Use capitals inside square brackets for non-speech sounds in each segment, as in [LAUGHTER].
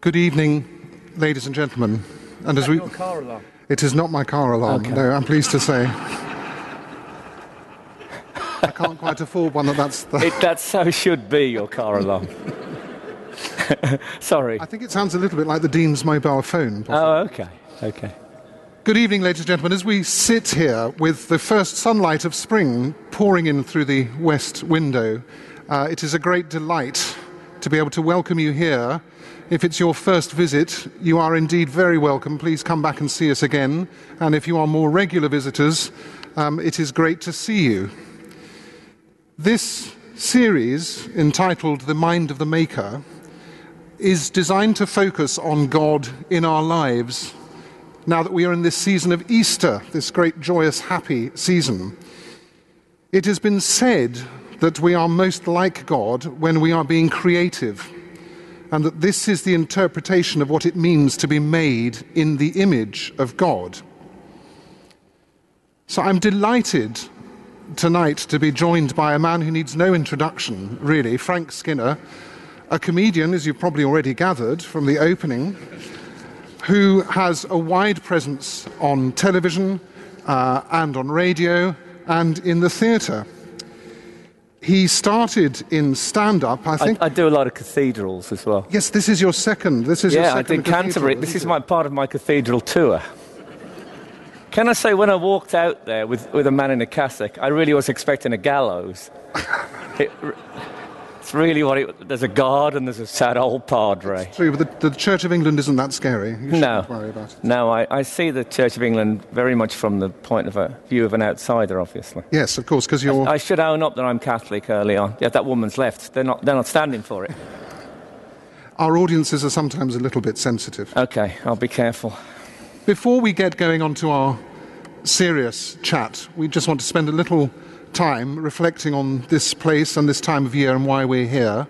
Good evening, ladies and gentlemen. And as we, Your car alarm. it is not my car alarm. Okay. No, I'm pleased to say. I can't quite afford one that that's. The, It, that so should be your car alarm. [LAUGHS] Sorry. I think it sounds a little bit like the Dean's mobile phone. possibly. Oh, okay. Okay. Good evening, ladies and gentlemen. As we sit here with the first sunlight of spring pouring in through the west window, uh, it is a great delight to be able to welcome you here. If it's your first visit, you are indeed very welcome. Please come back and see us again. And if you are more regular visitors, um, it is great to see you. This series, entitled The Mind of the Maker, is designed to focus on God in our lives now that we are in this season of Easter, this great, joyous, happy season. It has been said that we are most like God when we are being creative, and that this is the interpretation of what it means to be made in the image of God. So I'm delighted tonight to be joined by a man who needs no introduction, really, Frank Skinner, a comedian, as you've probably already gathered from the opening who has a wide presence on television uh, and on radio and in the theatre. He started in stand up, I I, think. I do a lot of cathedrals as well. yes, this is your second. This is your Yeah, I did Canterbury. This is my part of my cathedral tour. Can I say, when I walked out there with, with a man in a cassock, I really was expecting a gallows. [LAUGHS] It, it's really what it. There's a guard and there's a sad old padre. it? True, but the, the Church of England isn't that scary. You shouldn't No. worry about it. No, I, I see the Church of England very much from the point of a view of an outsider, obviously. Yes, of course, because you're. I should own up that I'm Catholic early on. Yeah, that woman's left. They're not, they're not standing for it. Our audiences are sometimes a little bit sensitive. Okay, I'll be careful. Before we get going on to our serious chat, we just want to spend a little time reflecting on this place and this time of year and why we're here,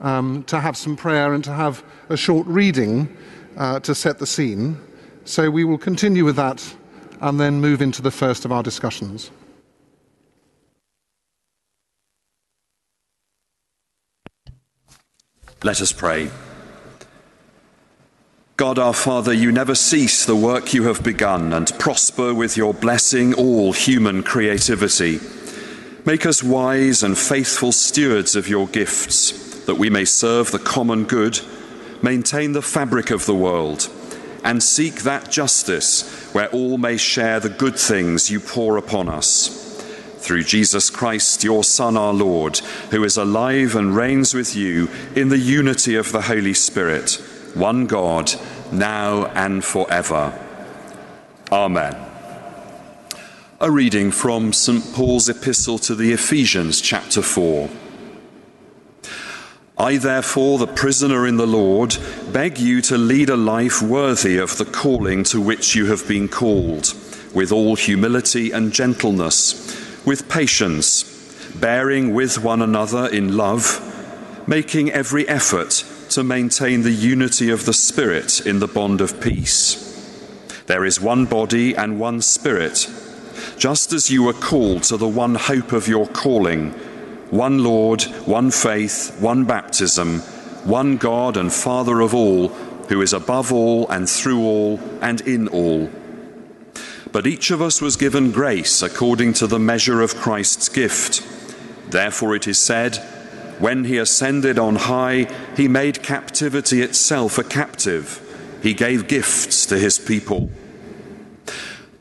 um, to have some prayer and to have a short reading uh, to set the scene. So we will continue with that and then move into the first of our discussions. Let us pray. God our Father, you never cease the work you have begun and prosper with your blessing all human creativity. Make us wise and faithful stewards of your gifts, that we may serve the common good, maintain the fabric of the world, and seek that justice where all may share the good things you pour upon us through Jesus Christ, your Son, our Lord, who is alive and reigns with you in the unity of the Holy Spirit, one God, now and forever. Amen. A reading from St. Paul's Epistle to the Ephesians, chapter 4. I, therefore, the prisoner in the Lord, beg you to lead a life worthy of the calling to which you have been called, with all humility and gentleness, with patience, bearing with one another in love, making every effort to maintain the unity of the Spirit in the bond of peace. There is one body and one Spirit, just as you were called to the one hope of your calling one Lord, one faith, one baptism, one God and Father of all, who is above all and through all and in all. But each of us was given grace according to the measure of Christ's gift. Therefore it is said, When he ascended on high, he made captivity itself a captive. He gave gifts to his people.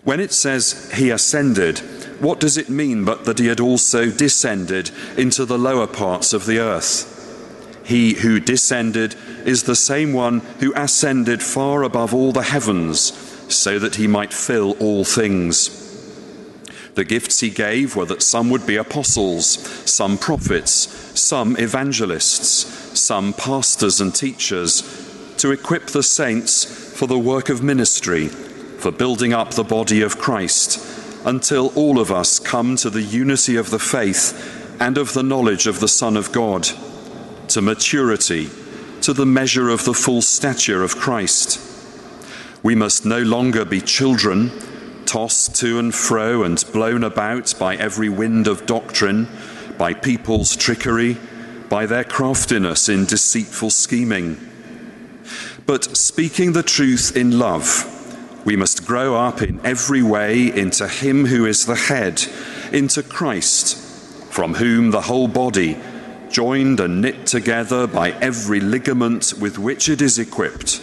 When it says he ascended, what does it mean but that he had also descended into the lower parts of the earth? He who descended is the same one who ascended far above all the heavens, so that he might fill all things. The gifts he gave were that some would be apostles, some prophets, some evangelists, some pastors and teachers, to equip the saints for the work of ministry, for building up the body of Christ, until all of us come to the unity of the faith and of the knowledge of the Son of God, to maturity, to the measure of the full stature of Christ. We must no longer be children, tossed to and fro and blown about by every wind of doctrine, by people's trickery, by their craftiness in deceitful scheming. but speaking the truth in love. We must grow up in every way into Him who is the head, into Christ, from whom the whole body, joined and knit together by every ligament with which it is equipped,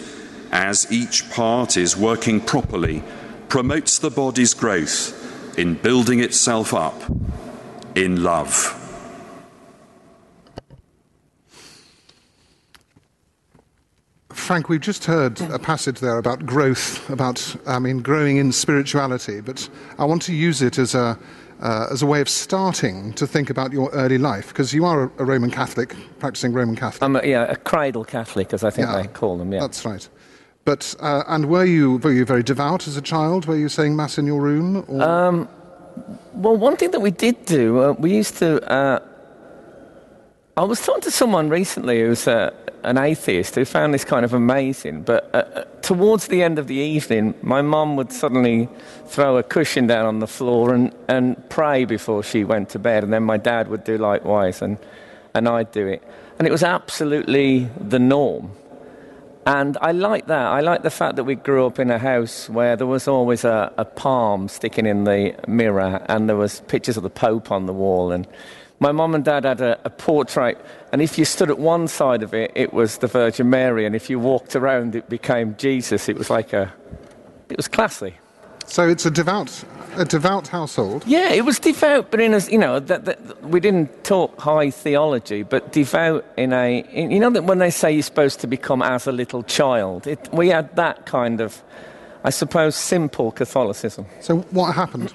as each part is working properly, promotes the body's growth in building itself up in love. Frank, we've just heard a passage there about growth, about, I mean, growing in spirituality, but I want to use it as a, uh, as a way of starting to think about your early life, because you are a, a, Roman Catholic, practicing Roman Catholic. I'm a, yeah, a cradle Catholic, as I think yeah, they call them, yeah. That's right. But, uh, and were you, were you very devout as a child? Were you saying Mass in your room? Um, well, one thing that we did do, uh, we used to, uh, I was talking to someone recently who's uh, an atheist who found this kind of amazing. But uh, uh, towards the end of the evening, my mum would suddenly throw a cushion down on the floor and, and pray before she went to bed. And then my dad would do likewise, and, and I'd do it. And it was absolutely the norm. And I like that. I like the fact that we grew up in a house where there was always a, a palm sticking in the mirror and there was pictures of the Pope on the wall. And my mum and dad had a, a, portrait, and if you stood at one side of it, it was the Virgin Mary, and if you walked around, it became Jesus. It was like a, it was classy. So it's a devout, a devout household. Yeah, it was devout, but in a, you know, that, that, we didn't talk high theology, but devout in a, in, you know, that when they say you're supposed to become as a little child, it, we had that kind of I suppose, simple Catholicism. So, what happened?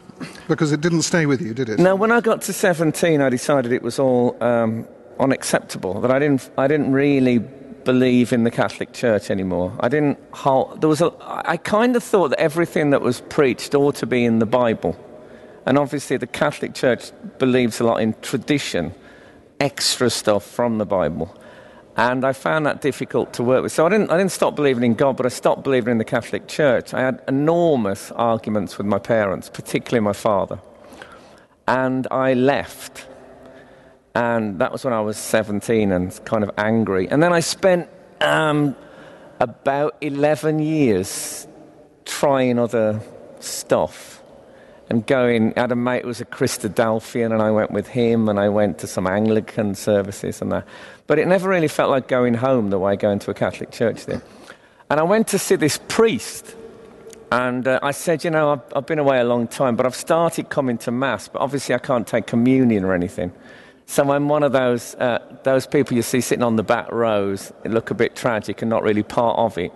Because it didn't stay with you, did it? No, when I got to 17, I decided it was all um, unacceptable, that I didn't, I didn't really believe in the Catholic Church anymore. I didn't hold, there was a, I kind of thought that everything that was preached ought to be in the Bible. And obviously, the Catholic Church believes a lot in tradition, extra stuff from the Bible. And I found that difficult to work with. So I didn't, I didn't stop believing in God, but I stopped believing in the Catholic Church. I had enormous arguments with my parents, particularly my father. And I left. And that was when I was 17 and kind of angry. And then I spent um, about 11 years trying other stuff and going. I had a mate who was a Christadelphian, and I went with him, and I went to some Anglican services and that. But it never really felt like going home the way going to a Catholic church did. And I went to see this priest, and uh, I said, You know, I've, I've been away a long time, but I've started coming to Mass, but obviously I can't take communion or anything. So I'm one of those, uh, those people you see sitting on the back rows, look a bit tragic and not really part of it.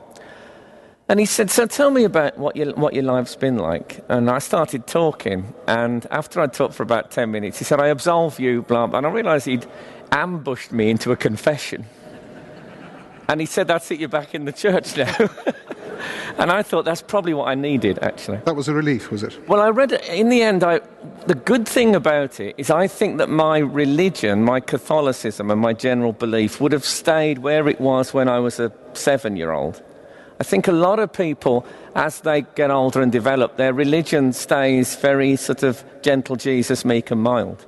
And he said, So tell me about what your, what your life's been like. And I started talking. And after I'd talked for about 10 minutes, he said, I absolve you, blah, blah. And I realized he'd ambushed me into a confession. [LAUGHS] And he said, That's it, you're back in the church now. [LAUGHS] and I thought that's probably what I needed, actually. That was a relief, was it? Well, I read. In the end, I, the good thing about it is I think that my religion, my Catholicism, and my general belief would have stayed where it was when I was a seven year old. I think a lot of people, as they get older and develop, their religion stays very sort of gentle Jesus, meek and mild.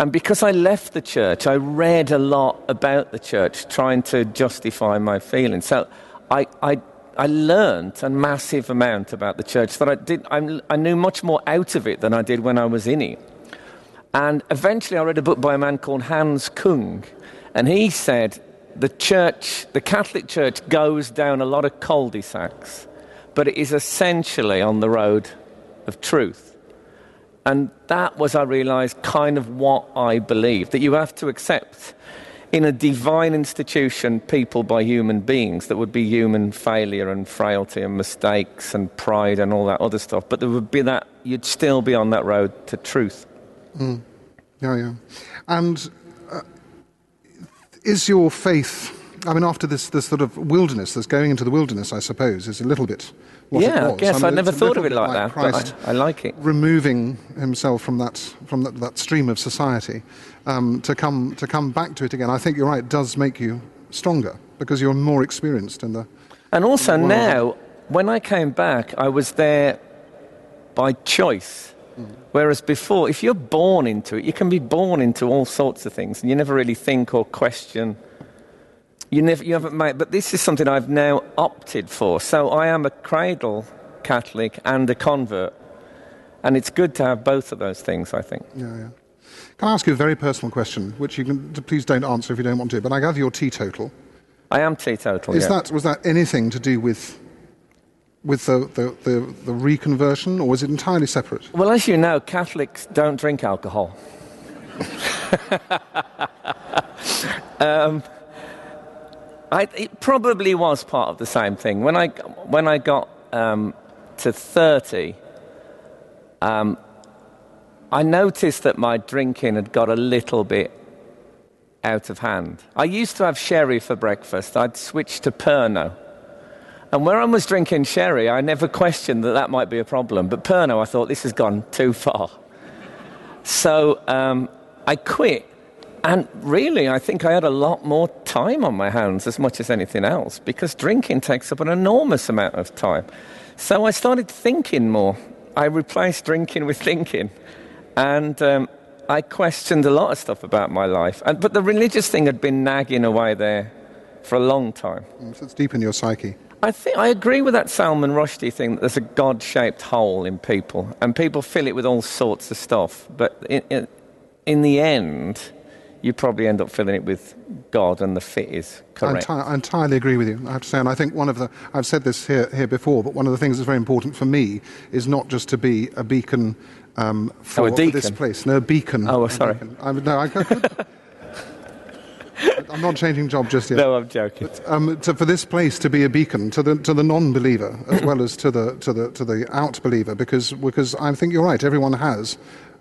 And because I left the church, I read a lot about the church, trying to justify my feelings. So I, I, I learned a massive amount about the church that I, did, I, I knew much more out of it than I did when I was in it. And eventually I read a book by a man called Hans Kung, and he said the church, the Catholic Church, goes down a lot of cul de sacs, but it is essentially on the road of truth. And that was, I realized, kind of what I believe that you have to accept in a divine institution people by human beings that would be human failure and frailty and mistakes and pride and all that other stuff. But there would be that, you'd still be on that road to truth. Mm. Yeah, yeah. And is your faith, I mean, after this, this sort of wilderness, this going into the wilderness, I suppose, is a little bit what yeah, I guess I, never thought of it like, like that. Christ I, I, like it. Removing himself from that from that, that stream of society um, to come to come back to it again. I think you're right. It does make you stronger because you're more experienced in the. And also the now, when I came back, I was there by choice. Whereas before, if you're born into it, you can be born into all sorts of things and you never really think or question You never, you haven't made, but this is something I've now opted for. So I am a cradle Catholic and a convert, and it's good to have both of those things. I think. Yeah, yeah. Can I ask you a very personal question, which you can please don't answer if you don't want to? But I gather you're teetotal. I am teetotal. Is yeah. that was that anything to do with with the, the, the, the reconversion, or was it entirely separate? Well, as you know, Catholics don't drink alcohol. [LAUGHS] um, I, it probably was part of the same thing. When I, when I got um, to 30, um, I noticed that my drinking had got a little bit out of hand. I used to have sherry for breakfast. I'd switched to Pernod. And where I was drinking sherry, I never questioned that that might be a problem. But Pernod, I thought this has gone too far. So um, I quit. And really, I think I had a lot more time on my hands as much as anything else because drinking takes up an enormous amount of time. So I started thinking more. I replaced drinking with thinking. And um, I questioned a lot of stuff about my life. And, but the religious thing had been nagging away there for a long time. So it's deep in your psyche. I think I agree with that Salman Rushdie thing that there's a God-shaped hole in people, and people fill it with all sorts of stuff. But in, in, in the end, you probably end up filling it with God, and the fit is correct. I, enti- I, entirely agree with you. I have to say, and I think one of the I've said this here here before, but one of the things that's very important for me is not just to be a beacon um, for, oh, for, this place. No, a beacon. Oh, sorry. Beacon. No, I, I [LAUGHS] I'm not changing job just yet. No, I'm joking. But, um, to, for this place to be a beacon to the to the non-believer as well as to the to the to the out believer, because because I think you're right. Everyone has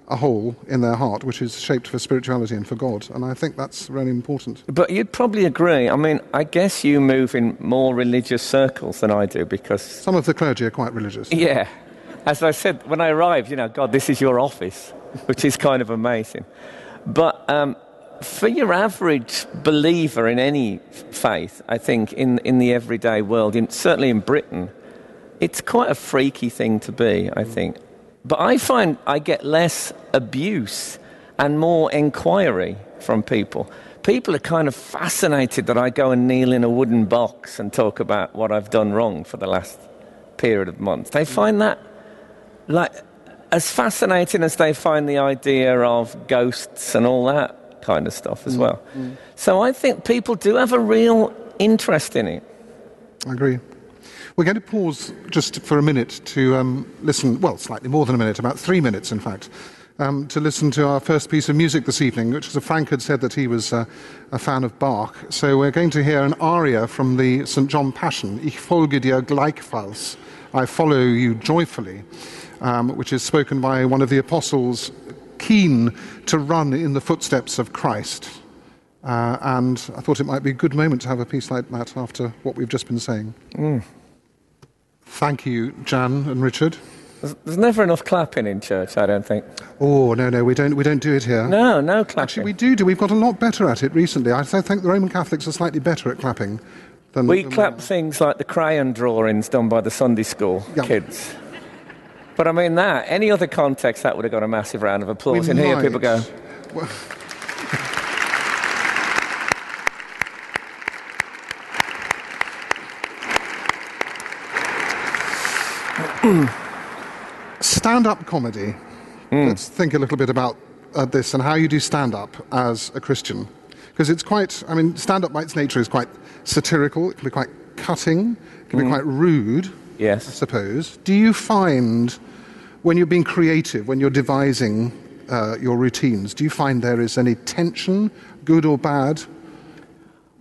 a hole in their heart which is shaped for spirituality and for God, and I think that's really important. But you'd probably agree. I mean, I guess you move in more religious circles than I do because some of the clergy are quite religious. Yeah, as I said when I arrived, you know, God, this is your office, which is kind of amazing. But um, for your average believer in any faith, I think in, in the everyday world, in, certainly in Britain, it's quite a freaky thing to be, I mm. think. But I find I get less abuse and more inquiry from people. People are kind of fascinated that I go and kneel in a wooden box and talk about what I've done wrong for the last period of months. They mm. find that like as fascinating as they find the idea of ghosts and all that kind of stuff as mm, well. Mm. So I think people do have a real interest in it. I agree. We're going to pause just for a minute to um, listen, well, slightly more than a minute, about three minutes, in fact, um, to listen to our first piece of music this evening, which was Frank had said that he was uh, a fan of Bach. So we're going to hear an aria from the St. John Passion, Ich folge dir gleichfalls, I follow you joyfully, um, which is spoken by one of the apostles keen to run in the footsteps of Christ. Uh, and I thought it might be a good moment to have a piece like that after what we've just been saying. Mm. Thank you, Jan and Richard. There's, there's, never enough clapping in church, I don't think. Oh no, no, we don't. We don't do it here. No, no clapping. Actually, we do. Do we've got a lot better at it recently. I think the Roman Catholics are slightly better at clapping. Than, we than clap things like the crayon drawings done by the Sunday school kids. But I mean that, any other context, that would have got a massive round of applause. We and might. here people go. [CLEARS THROAT] Well, stand up comedy. Mm. Let's think a little bit about uh, this and how you do stand up as a Christian. Because it's quite, I mean, stand up by its nature is quite satirical, it can be quite cutting, it can mm. be quite rude. Yes. I suppose. Do you find when you're being creative, when you're devising uh, your routines, do you find there is any tension, good or bad?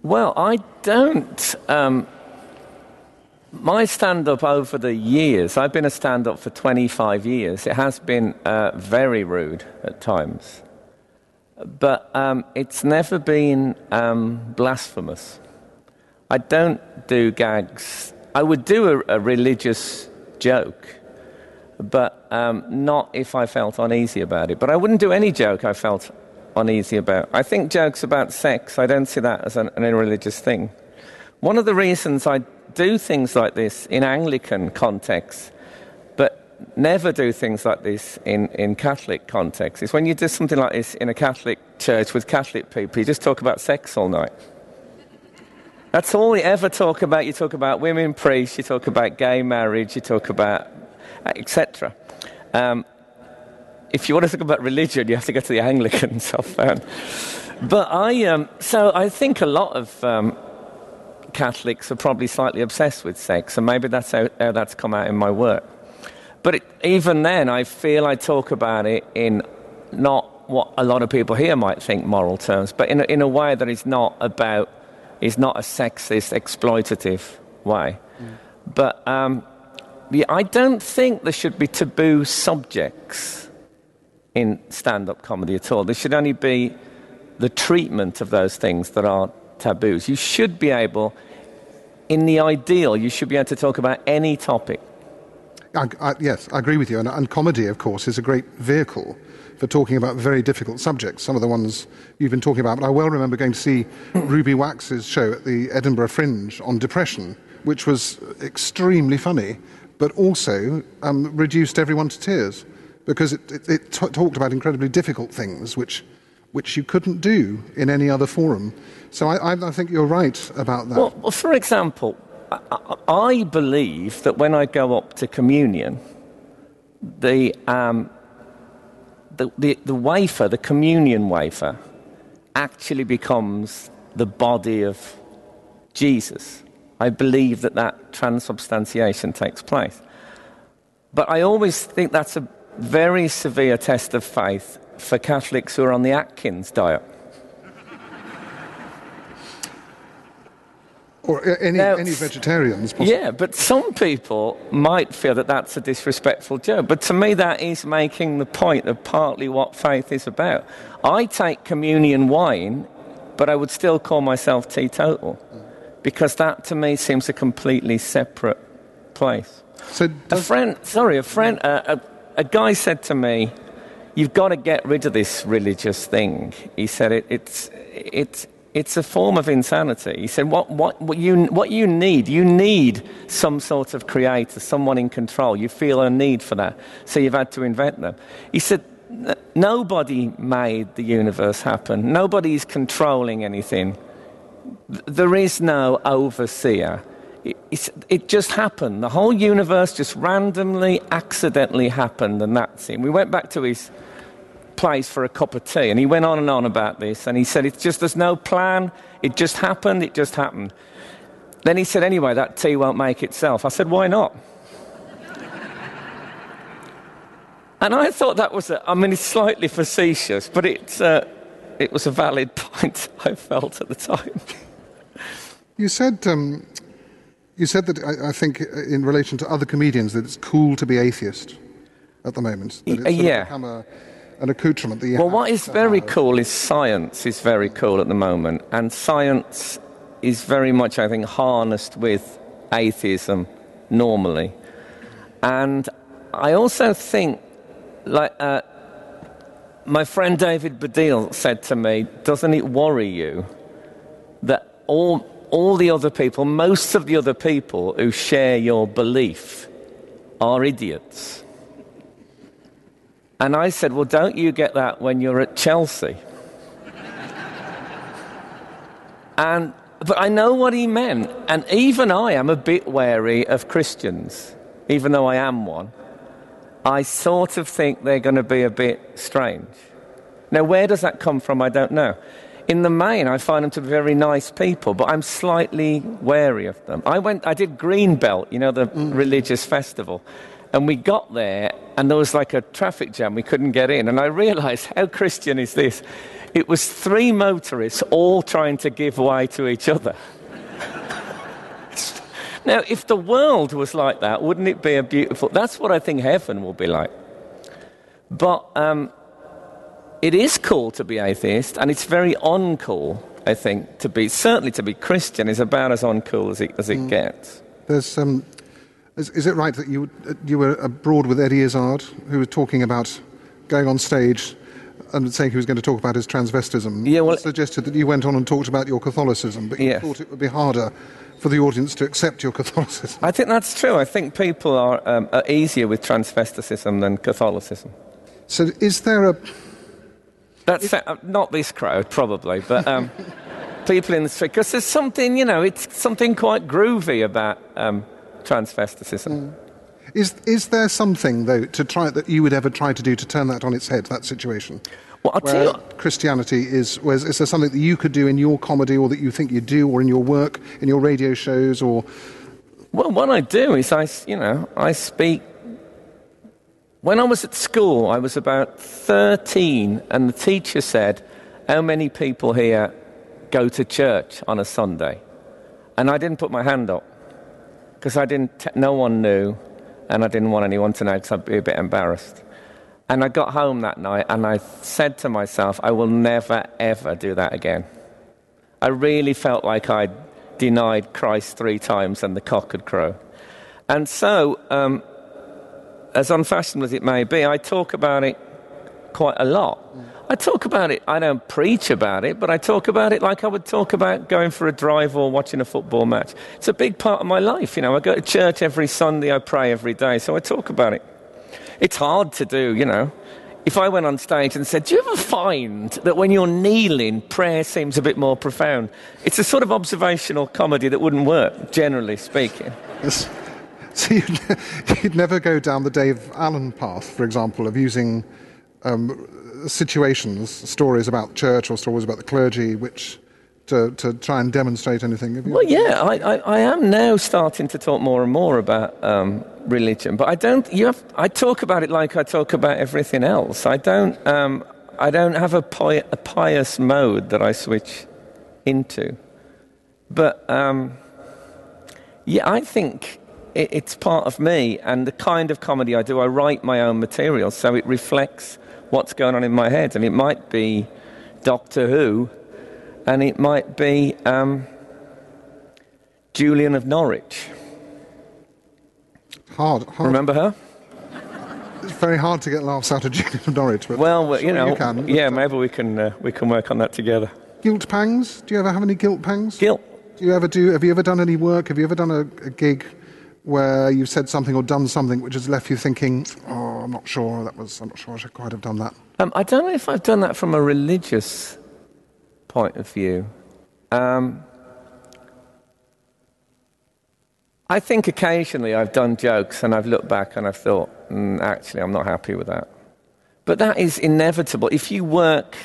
Well, I don't. Um, my stand up over the years, I've been a stand up for 25 years, it has been uh, very rude at times. But um, it's never been um, blasphemous. I don't do gags. I would do a, a religious joke but um, not if I felt uneasy about it. But I wouldn't do any joke I felt uneasy about. I think jokes about sex, I don't see that as an, an irreligious thing. One of the reasons I do things like this in Anglican contexts, but never do things like this in, in Catholic contexts, is when you do something like this in a Catholic church with Catholic people, you just talk about sex all night. That's all you ever talk about. You talk about women priests, you talk about gay marriage, you talk about etc. Um, if you want to talk about religion, you have to go to the Anglicans, [LAUGHS] I've found. But I, um, so I think a lot of um, Catholics are probably slightly obsessed with sex, and maybe that's how, how that's come out in my work. But it, even then, I feel I talk about it in not what a lot of people here might think moral terms, but in a, in a way that is not about, is not a sexist, exploitative way. Mm. But um, yeah, I don't think there should be taboo subjects in stand up comedy at all. There should only be the treatment of those things that are taboos. You should be able, in the ideal, you should be able to talk about any topic. I, I, yes, I agree with you. And, and, comedy, of course, is a great vehicle for talking about very difficult subjects, some of the ones you've been talking about. But I well remember going to see Ruby Wax's show at the Edinburgh Fringe on depression, which was extremely funny, but also um, reduced everyone to tears because it, it, it t- talked about incredibly difficult things which, which you couldn't do in any other forum. So I, I, I think you're right about that. Well, for example, I, I, believe that when I go up to communion, the, um, the, the, the wafer, the communion wafer, actually becomes the body of Jesus. I believe that that transubstantiation takes place. But I always think that's a very severe test of faith for Catholics who are on the Atkins diet. Or any, now, any vegetarians. Possibly. Yeah, but some people might feel that that's a disrespectful joke. But to me, that is making the point of partly what faith is about. I take communion wine, but I would still call myself teetotal because that to me seems a completely separate place. So a friend, sorry, a friend, uh, a, a guy said to me, "You've got to get rid of this religious thing." He said, it, "It's it's." It's a form of insanity. He said, what, what, what, you, what you need, you need some sort of creator, someone in control. You feel a need for that. So you've had to invent them. He said, nobody made the universe happen. Nobody's controlling anything there is no overseer. It, it, just happened. The whole universe just randomly, accidentally happened, and that's it. We went back to his place for a cup of tea, and he went on and on about this, and he said, It's just, there's no plan. It just happened. It just happened. Then he said, Anyway, that tea won't make itself. I said, Why not? [LAUGHS] and I thought that was, a, I mean, it's slightly facetious, but it's, uh, it was a valid [LAUGHS] point I felt at the time. You said, um, you said that I, I, think in relation to other comedians that it's cool to be atheist at the moment. That it's yeah. An accoutrement. That well, what is very have. cool is science is very cool at the moment, and science is very much, I think, harnessed with atheism normally. And I also think, like, uh, my friend David Baddiel said to me, Doesn't it worry you that all, all the other people, most of the other people who share your belief, are idiots? And I said, Well, don't you get that when you're at Chelsea? and, but I know what he meant. And even I am a bit wary of Christians, even though I am one. I sort of think they're going to be a bit strange. Now, where does that come from? I don't know. In the main, I find them to be very nice people, but I'm slightly wary of them. I went, I did Greenbelt, you know, the mm. religious festival, and we got there, and there was like a traffic jam. We couldn't get in, and I realised [LAUGHS] how Christian is this? It was three motorists all trying to give way to each other. [LAUGHS] Now, if the world was like that, wouldn't it be a beautiful? That's what I think heaven will be like. But um, it is cool to be atheist, and it's very uncool, I think, to be. Certainly, to be Christian is about as uncool as it, as it mm. gets. There's, um, is, is, it right that you, you were abroad with Eddie Izzard, who was talking about going on stage and saying he was going to talk about his transvestism? Yeah, well, suggested that you went on and talked about your Catholicism, but you yes. thought it would be harder for the audience to accept your Catholicism. I think that's true. I think people are, um, are easier with transvesticism than Catholicism. So, is there a. That's uh, not this crowd, probably, but. Um, [LAUGHS] people in the street because there's something, you know, it's something quite groovy about um, transvesticism. Mm. Is, is there something, though, to try that you would ever try to do to turn that on its head, that situation? Well, I'll tell you what, Christianity is, where, is there something that you could do in your comedy or that you think you do or in your work, in your radio shows or. well, what I do is I, you know, I speak. When I was at school, I was about 13, and the teacher said, How many people here go to church on a Sunday? And I didn't put my hand up because I didn't, no one knew, and I didn't want anyone to know because I'd be a bit embarrassed. And I got home that night and I said to myself, I will never, ever do that again. I really felt like I'd denied Christ three times and the cock had crowed. And so, um, as unfashionable as it may be, I talk about it quite a lot. I talk about it, I don't preach about it, but I talk about it like I would talk about going for a drive or watching a football match. It's a big part of my life. You know, I go to church every Sunday, I pray every day, so I talk about it. It's hard to do, you know. If I went on stage and said, Do you ever find that when you're kneeling, prayer seems a bit more profound? It's a sort of observational comedy that wouldn't work, generally speaking. Yes. [LAUGHS] So you'd, [LAUGHS] you'd never go down the Dave Allen path, for example, of using um, situations, stories about church or stories about the clergy, which to, to try and demonstrate anything. Well, yeah, I, I, I am now starting to talk more and more about um, religion, but I don't. You have, I talk about it like I talk about everything else. I don't. Um, I don't have a, pi- a pious mode that I switch into. But um, yeah, I think it, it's part of me and the kind of comedy I do. I write my own material, so it reflects what's going on in my head, and it might be Doctor Who and it might be um, Julian of Norwich. Hard, hard. Remember her? It's very hard to get laughs out of Julian of Norwich. But Well, sure you know, can. yeah, maybe we can uh, we can work on that together. Guilt pangs? Do you ever have any guilt pangs? Guilt. Do you ever do? Have you ever done any work? Have you ever done a, a gig where you've said something or done something which has left you thinking, "Oh, I'm not sure that was. I'm not sure I should quite have done that." Um, I don't know if I've done that from a religious point of view. Um, I think occasionally I've done jokes and I've looked back and I've thought, mm, actually, I'm not happy with that. But that is inevitable. If you work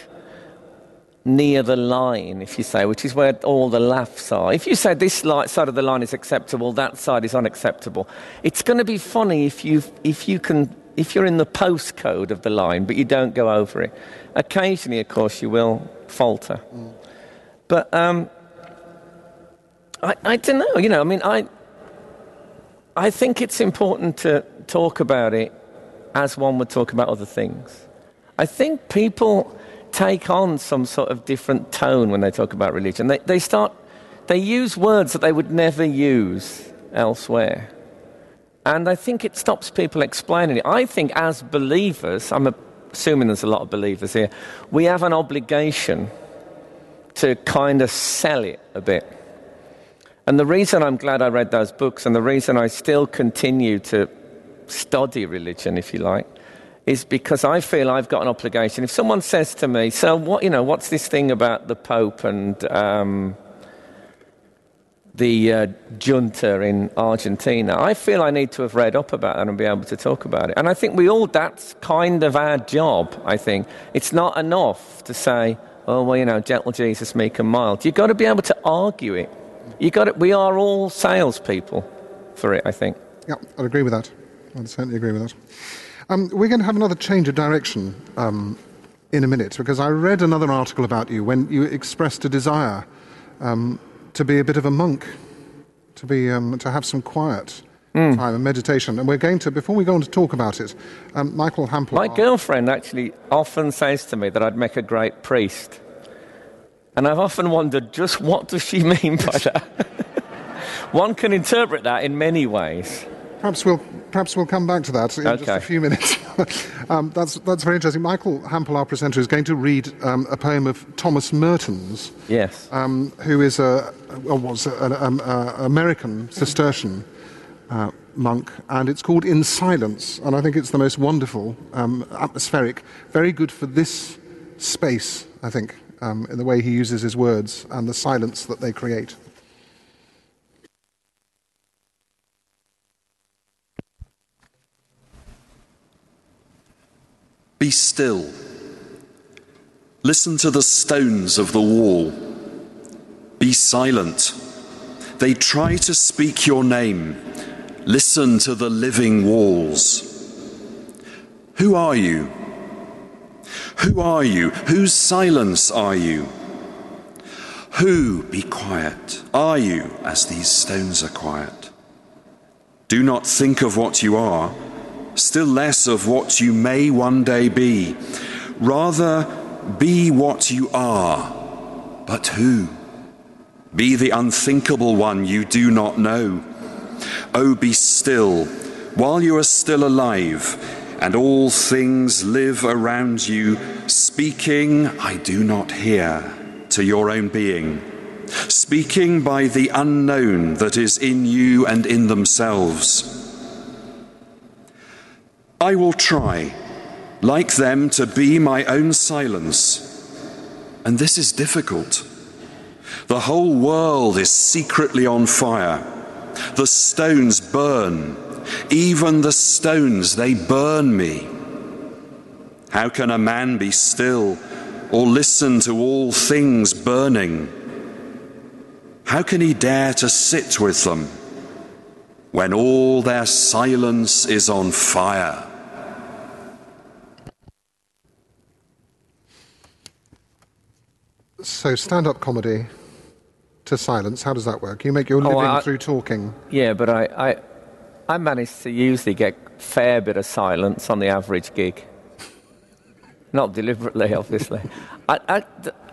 near the line, if you say, which is where all the laughs are, if you say this side of the line is acceptable, that side is unacceptable, it's going to be funny if, you if, you can, if you're in the postcode of the line but you don't go over it. Occasionally, of course, you will falter. But um, I, I don't know, you know, I mean, I, I think it's important to talk about it as one would talk about other things. I think people take on some sort of different tone when they talk about religion. They, they start, they use words that they would never use elsewhere. And I think it stops people explaining it. I think as believers, I'm assuming there's a lot of believers here, we have an obligation to kind of sell it a bit. And the reason I'm glad I read those books and the reason I still continue to study religion, if you like, is because I feel I've got an obligation. If someone says to me, "So what? You know, what's this thing about the Pope and um, the uh, junta in Argentina?" I feel I need to have read up about that and be able to talk about it. And I think we all—that's kind of our job. I think it's not enough to say, "Oh, well, you know, gentle Jesus, meek and mild." You've got to be able to argue it. You got it. We are all salespeople for it. I think. Yeah, I'd agree with that. I'd certainly agree with that. Um, we're going to have another change of direction um, in a minute because I read another article about you when you expressed a desire um, to be a bit of a monk, to be um, to have some quiet time and meditation. And we're going to, before we go on to talk about it, um, Michael Hampel. My girlfriend actually often says to me that I'd make a great priest. And I've often wondered just what does she [LAUGHS] mean by that? One can interpret that in many ways. Perhaps we'll perhaps we'll come back to that in just a few minutes. [LAUGHS] um, that's that's very interesting. Michael Hampel, our presenter, is going to read um, a poem of Thomas Merton's. Yes. um, who is a, was an um, uh, American Cistercian uh, monk, and it's called In Silence, and I think it's the most wonderful, um, atmospheric, very good for this space, I think, um, in the way he uses his words and the silence that they create. Be still. Listen to the stones of the wall. Be silent. They try to speak your name. Listen to the living walls. Who are you? Who are you? Whose silence are you? Who, be quiet, are you as these stones are quiet? Do not think of what you are still less of what you may one day be. Rather, be what you are. But who? Be the unthinkable one you do not know. Oh, be still while you are still alive, and all things live around you, speaking, I do not hear, to your own being, speaking by the unknown that is in you and in themselves I will try, like them, to be my own silence. And this is difficult. The whole world is secretly on fire. The stones burn. Even the stones, they burn me. How can a man be still or listen to all things burning? How can he dare to sit with them when all their silence is on fire? So, stand up comedy to silence, how does that work? You make your oh, living oh, I, through talking. Yeah, but I, I, I manage to usually get a fair bit of silence on the average gig. Not deliberately, [LAUGHS] obviously. I, I,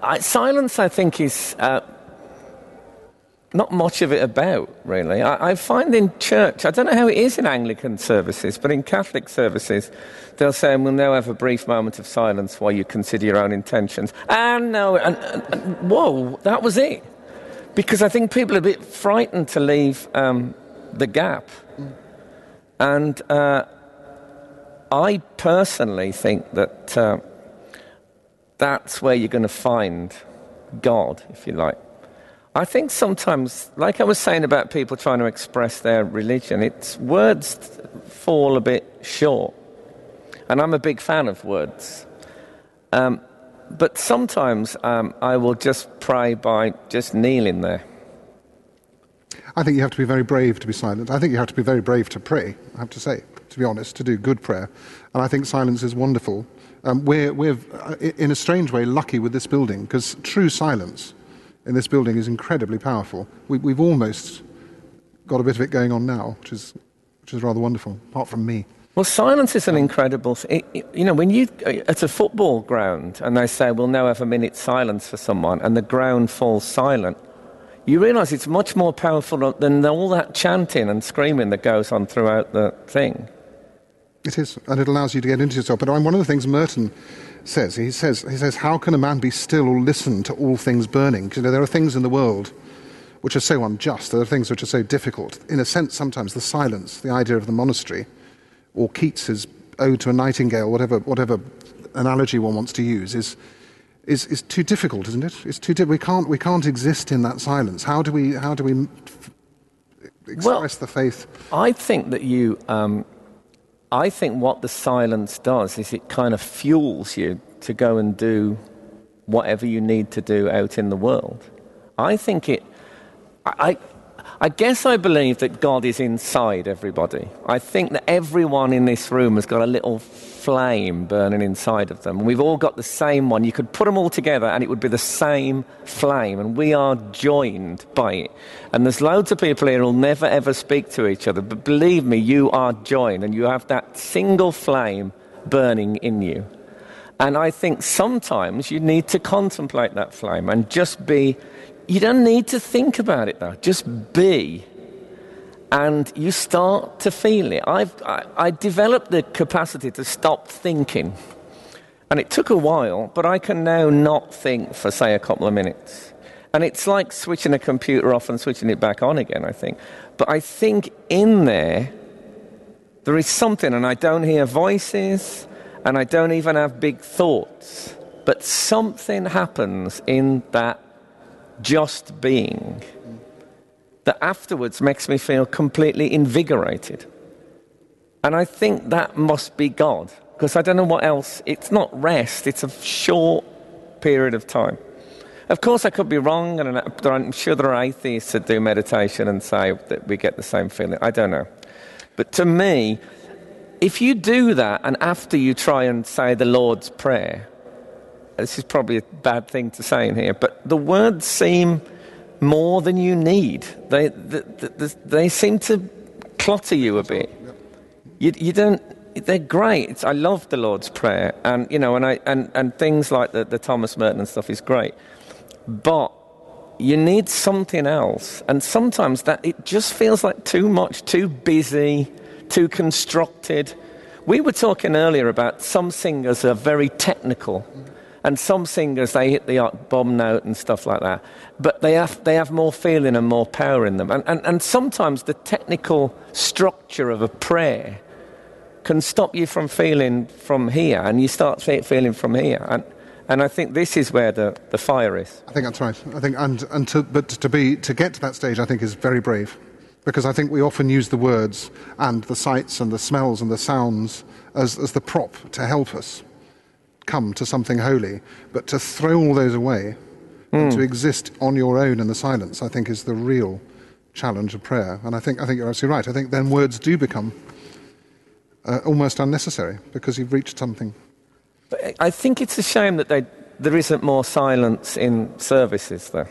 I, silence, I think, is uh, not much of it about, really. I, I, find in church, I don't know how it is in Anglican services, but in Catholic services, they'll say, and we'll now have a brief moment of silence while you consider your own intentions. And no, and, and, and whoa, that was it. Because I think people are a bit frightened to leave um, the gap. And uh, I personally think that uh, that's where you're going to find God, if you like. I think sometimes, like I was saying about people trying to express their religion, it's words fall a bit short. And I'm a big fan of words. Um, but sometimes um, I will just pray by just kneeling there. I think you have to be very brave to be silent. I think you have to be very brave to pray, I have to say, to be honest, to do good prayer. And I think silence is wonderful. Um, we're, we're, uh, in a strange way, lucky with this building because true silence in this building is incredibly powerful. We, we've almost got a bit of it going on now, which is, which is rather wonderful, apart from me. Well, silence is an incredible thing. You know, when you, uh, at a football ground, and they say, we'll now have a minute's silence for someone, and the ground falls silent, you realize it's much more powerful than all that chanting and screaming that goes on throughout the thing. It is, and it allows you to get into yourself. But one of the things Merton says. He says, he says, How can a man be still or listen to all things burning? Because you know, there are things in the world which are so unjust, there are things which are so difficult. In a sense, sometimes the silence, the idea of the monastery, or Keats's ode to a nightingale, whatever, whatever analogy one wants to use, is, is, is too difficult, isn't it? It's too di- we, can't, we can't exist in that silence. How do we, how do we express well, the faith? I think that you. Um I think what the silence does is it kind of fuels you to go and do whatever you need to do out in the world. I think it. I, I guess I believe that God is inside everybody. I think that everyone in this room has got a little flame burning inside of them. We've all got the same one. You could put them all together and it would be the same flame, and we are joined by it. And there's loads of people here who'll never ever speak to each other, but believe me, you are joined and you have that single flame burning in you. And I think sometimes you need to contemplate that flame and just be you don't need to think about it though, just be. And you start to feel it. I've, I, I developed the capacity to stop thinking. And it took a while, but I can now not think for, say, a couple of minutes. And it's like switching a computer off and switching it back on again, I think. But I think in there, there is something, and I don't hear voices, and I don't even have big thoughts but something happens in that just being that afterwards makes me feel completely invigorated. And I think that must be God, because I don't know what else. It's not rest, it's a short period of time. Of course, I could be wrong, and I'm sure there are atheists that do meditation and say that we get the same feeling. I don't know. But to me, if you do that and after you try and say the Lord's Prayer, this is probably a bad thing to say in here, but the words seem more than you need. They, they, they, they seem to clutter you a bit. You, you don't. They're great. It's, I love the Lord's Prayer, and you know, and I and, and things like the, the Thomas Merton stuff is great, but you need something else, and sometimes that it just feels like too much, too busy, too constructed. We were talking earlier about some singers are very technical. And some singers, they hit the bomb note and stuff like that. But they have, they have more feeling and more power in them. And, and, and sometimes the technical structure of a prayer can stop you from feeling from here, and you start feeling from here. And, and I think this is where the, the fire is. I think that's right. I think, and, and to, but to, be, to get to that stage, I think, is very brave. Because I think we often use the words and the sights and the smells and the sounds as, as the prop to help us come to something holy, but to throw all those away mm. and to hmm. exist on your own in the silence, I think is the real challenge of prayer. And I think, I think you're absolutely right. I think then words do become uh, almost unnecessary because you've reached something. But I think it's a shame that they, there isn't more silence in services, though.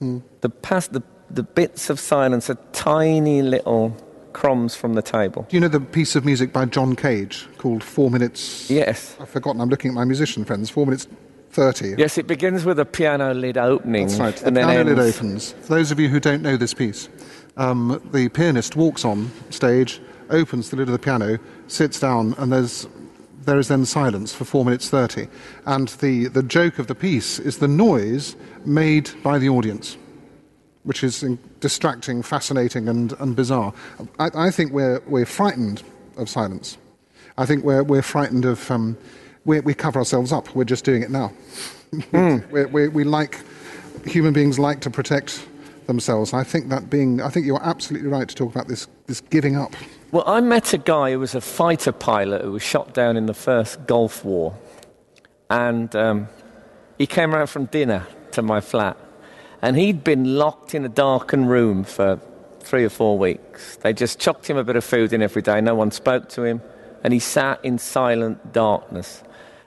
Mm. The, past, the, the bits of silence are tiny little crumbs from the table. Do you know the piece of music by John Cage called Four Minutes? Yes. I've forgotten. I'm looking at my musician friends. Four Minutes 30. Yes, it begins with a piano lid opening. That's right. The piano lid opens. For those of you who don't know this piece, um, the pianist walks on stage, opens the lid of the piano, sits down, and there's there is then silence for 4 minutes 30. And the, the joke of the piece is the noise made by the audience which is distracting, fascinating, and, and bizarre. I, I, think we're, we're frightened of silence. I think we're, we're frightened of, um, we, we cover ourselves up. We're just doing it now. Mm. [LAUGHS] we we we like, human beings like to protect themselves. I think that being, I think you're absolutely right to talk about this, this giving up. Well, I met a guy who was a fighter pilot who was shot down in the first Gulf War. And um, he came around from dinner to my flat and he'd been locked in a darkened room for three or four weeks. They just chucked him a bit of food in every day. No one spoke to him. And he sat in silent darkness.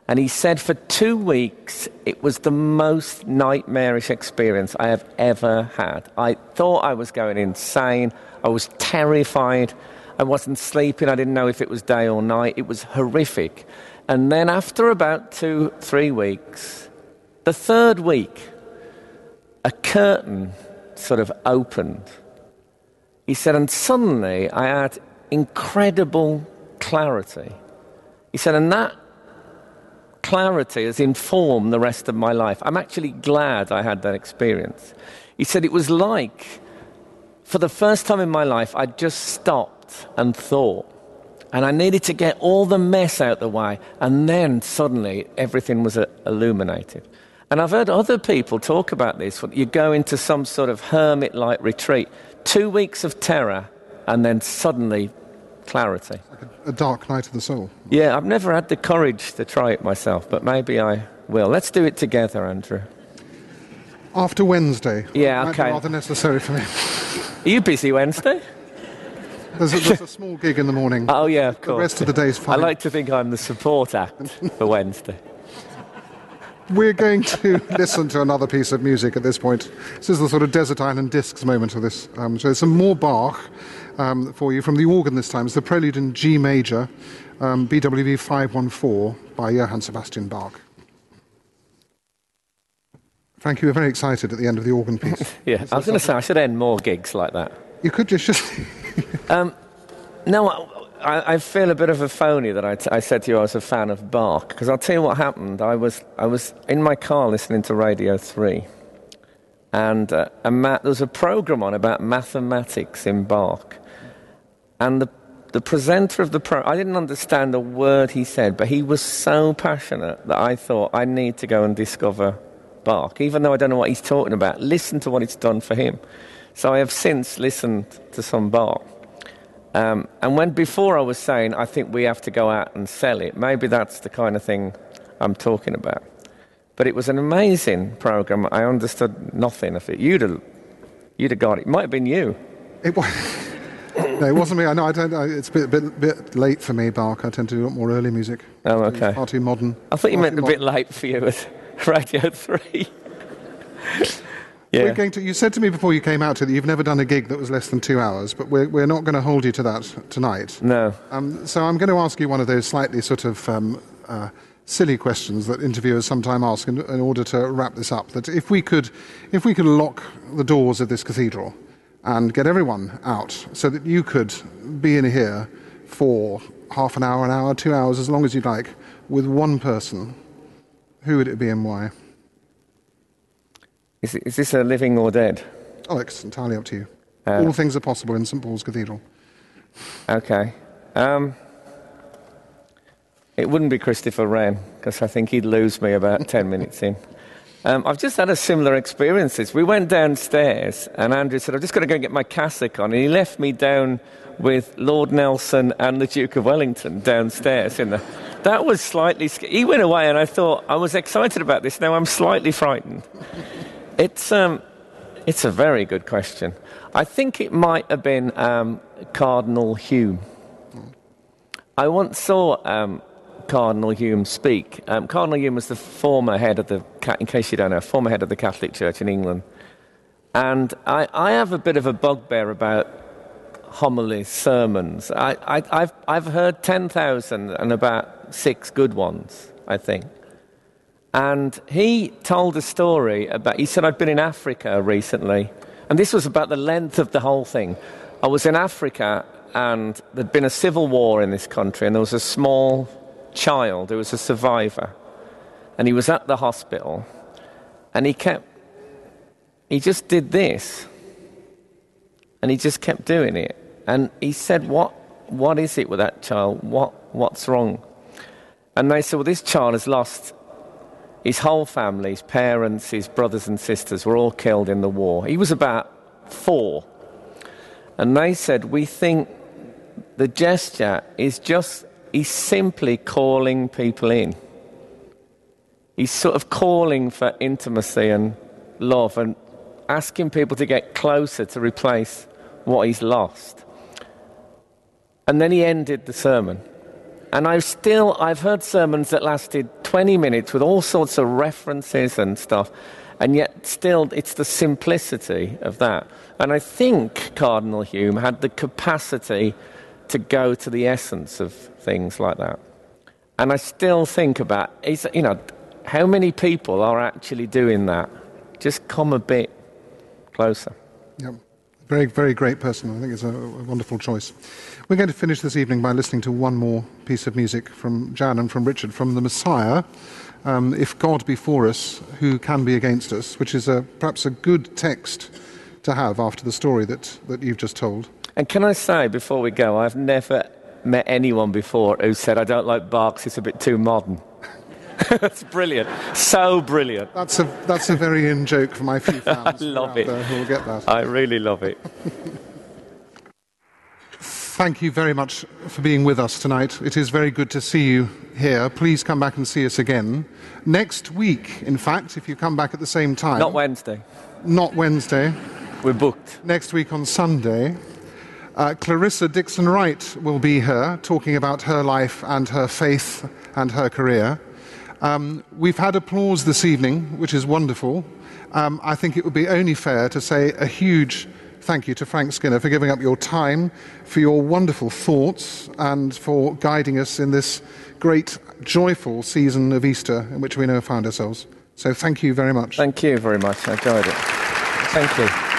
And he said for two weeks it was the most nightmarish experience I have ever had. I thought I was going insane. I was terrified. I wasn't sleeping. I didn't know if it was day or night. It was horrific. And then after about two, three weeks, the third week, a curtain sort of opened. He said, and suddenly I had incredible clarity. He said, and that clarity has informed the rest of my life. I'm actually glad I had that experience. He said, it was like, for the first time in my life, I just stopped and thought. And I needed to get all the mess out the way. And then suddenly everything was uh, illuminated. And I've heard other people talk about this. You go into some sort of hermit like retreat, two weeks of terror, and then suddenly clarity. Like a, a, dark night of the soul. Yeah, I've never had the courage to try it myself, but maybe I will. Let's do it together, Andrew. After Wednesday. Yeah, okay. rather necessary for me. Are you busy Wednesday? There's a, there's a, small gig in the morning. Oh, yeah, of course. The rest of the day's fine. I like to think I'm the support act [LAUGHS] for Wednesday we're going to [LAUGHS] listen to another piece of music at this point. This is the sort of desert island discs moment of this. Um, so there's some more Bach um, for you from the organ this time. It's the Prelude in G major, um, BWV 514 by Johann Sebastian Bach. Frank, you were very excited at the end of the organ piece. [LAUGHS] yeah, I was going to say I should end more gigs like that. You could just. just um, no, I, I, feel a bit of a phony that I, t- I said to you I was a fan of Bach because I'll tell you what happened. I was I was in my car listening to Radio Three, and uh, ma- there was a program on about mathematics in Bach, and the the presenter of the program, I didn't understand a word he said, but he was so passionate that I thought I need to go and discover Bach, even though I don't know what he's talking about. Listen to what it's done for him. So I have since listened to some Bach. Um, and when before I was saying I think we have to go out and sell it, maybe that's the kind of thing I'm talking about. But it was an amazing program. I understood nothing of it. You'd have, you'd have got it. It might have been you. It was. [LAUGHS] no, it wasn't me. I know. I don't. I, it's a bit, bit, bit late for me, Bach. I tend to do a lot more early music. Oh, okay. Far too modern. I thought you meant a bit late for you at [LAUGHS] Radio 3. [LAUGHS] yeah. We're going to, you said to me before you came out here that you've never done a gig that was less than two hours, but we're, we're not going to hold you to that tonight. No. Um, so I'm going to ask you one of those slightly sort of um, uh, silly questions that interviewers sometimes ask in, in order to wrap this up. That if we could, if we could lock the doors of this cathedral and get everyone out, so that you could be in here for half an hour, an hour, two hours, as long as you'd like, with one person, who would it be and why? Is, is this a living or dead? Oh, it's entirely up to you. Uh, All things are possible in St Paul's Cathedral. Okay. Um, it wouldn't be Christopher Wren, because I think he'd lose me about [LAUGHS] 10 minutes in. Um, I've just had a similar experience. We went downstairs, and Andrew said, I've just got to go and get my cassock on. And he left me down with Lord Nelson and the Duke of Wellington downstairs. In the, [LAUGHS] that was slightly sc- He went away, and I thought, I was excited about this. Now I'm slightly frightened. It's, um, it's a very good question. I think it might have been um, Cardinal Hume. I once saw um, Cardinal Hume speak. Um, Cardinal Hume was the former head of the, in case you don't know, former head of the Catholic Church in England. And I, I have a bit of a bugbear about homilies, sermons. I, I, I've, I've heard 10,000 and about six good ones, I think. And he told a story about, he said, I'd been in Africa recently, and this was about the length of the whole thing. I was in Africa, and there'd been a civil war in this country, and there was a small child who was a survivor, and he was at the hospital, and he kept, he just did this, and he just kept doing it. And he said, What, what is it with that child? What, what's wrong? And they said, Well, this child has lost his whole family, his parents, his brothers and sisters were all killed in the war. He was about four. And they said, We think the gesture is just, he's simply calling people in. He's sort of calling for intimacy and love and asking people to get closer to replace what he's lost. And then he ended the sermon. And I've still, I've heard sermons that lasted 20 minutes with all sorts of references and stuff, and yet still it's the simplicity of that. And I think Cardinal Hume had the capacity to go to the essence of things like that. And I still think about, is, you know, how many people are actually doing that? Just come a bit closer. Very, very great person. I think it's a, a wonderful choice. We're going to finish this evening by listening to one more piece of music from Jan and from Richard from the Messiah. Um, if God be for us, who can be against us? Which is a, perhaps a good text to have after the story that, that you've just told. And can I say before we go, I've never met anyone before who said, I don't like Bach's, it's a bit too modern. That's brilliant. So brilliant. That's a, that's a very in joke for my few [LAUGHS] fans are love it. there who will get that. I really love it. [LAUGHS] Thank you very much for being with us tonight. It is very good to see you here. Please come back and see us again. Next week, in fact, if you come back at the same time, Not Wednesday. not Wednesday, We're booked. next week on Sunday, uh, Clarissa Dickson Wright will be here talking about her life and her faith and her career. Um, we've had applause this evening, which is wonderful. Um, I think it would be only fair to say a huge thank you to Frank Skinner for giving up your time, for your wonderful thoughts, and for guiding us in this great, joyful season of Easter in which we now find ourselves. So thank you very much. Thank you very much. I enjoyed it. Thank you.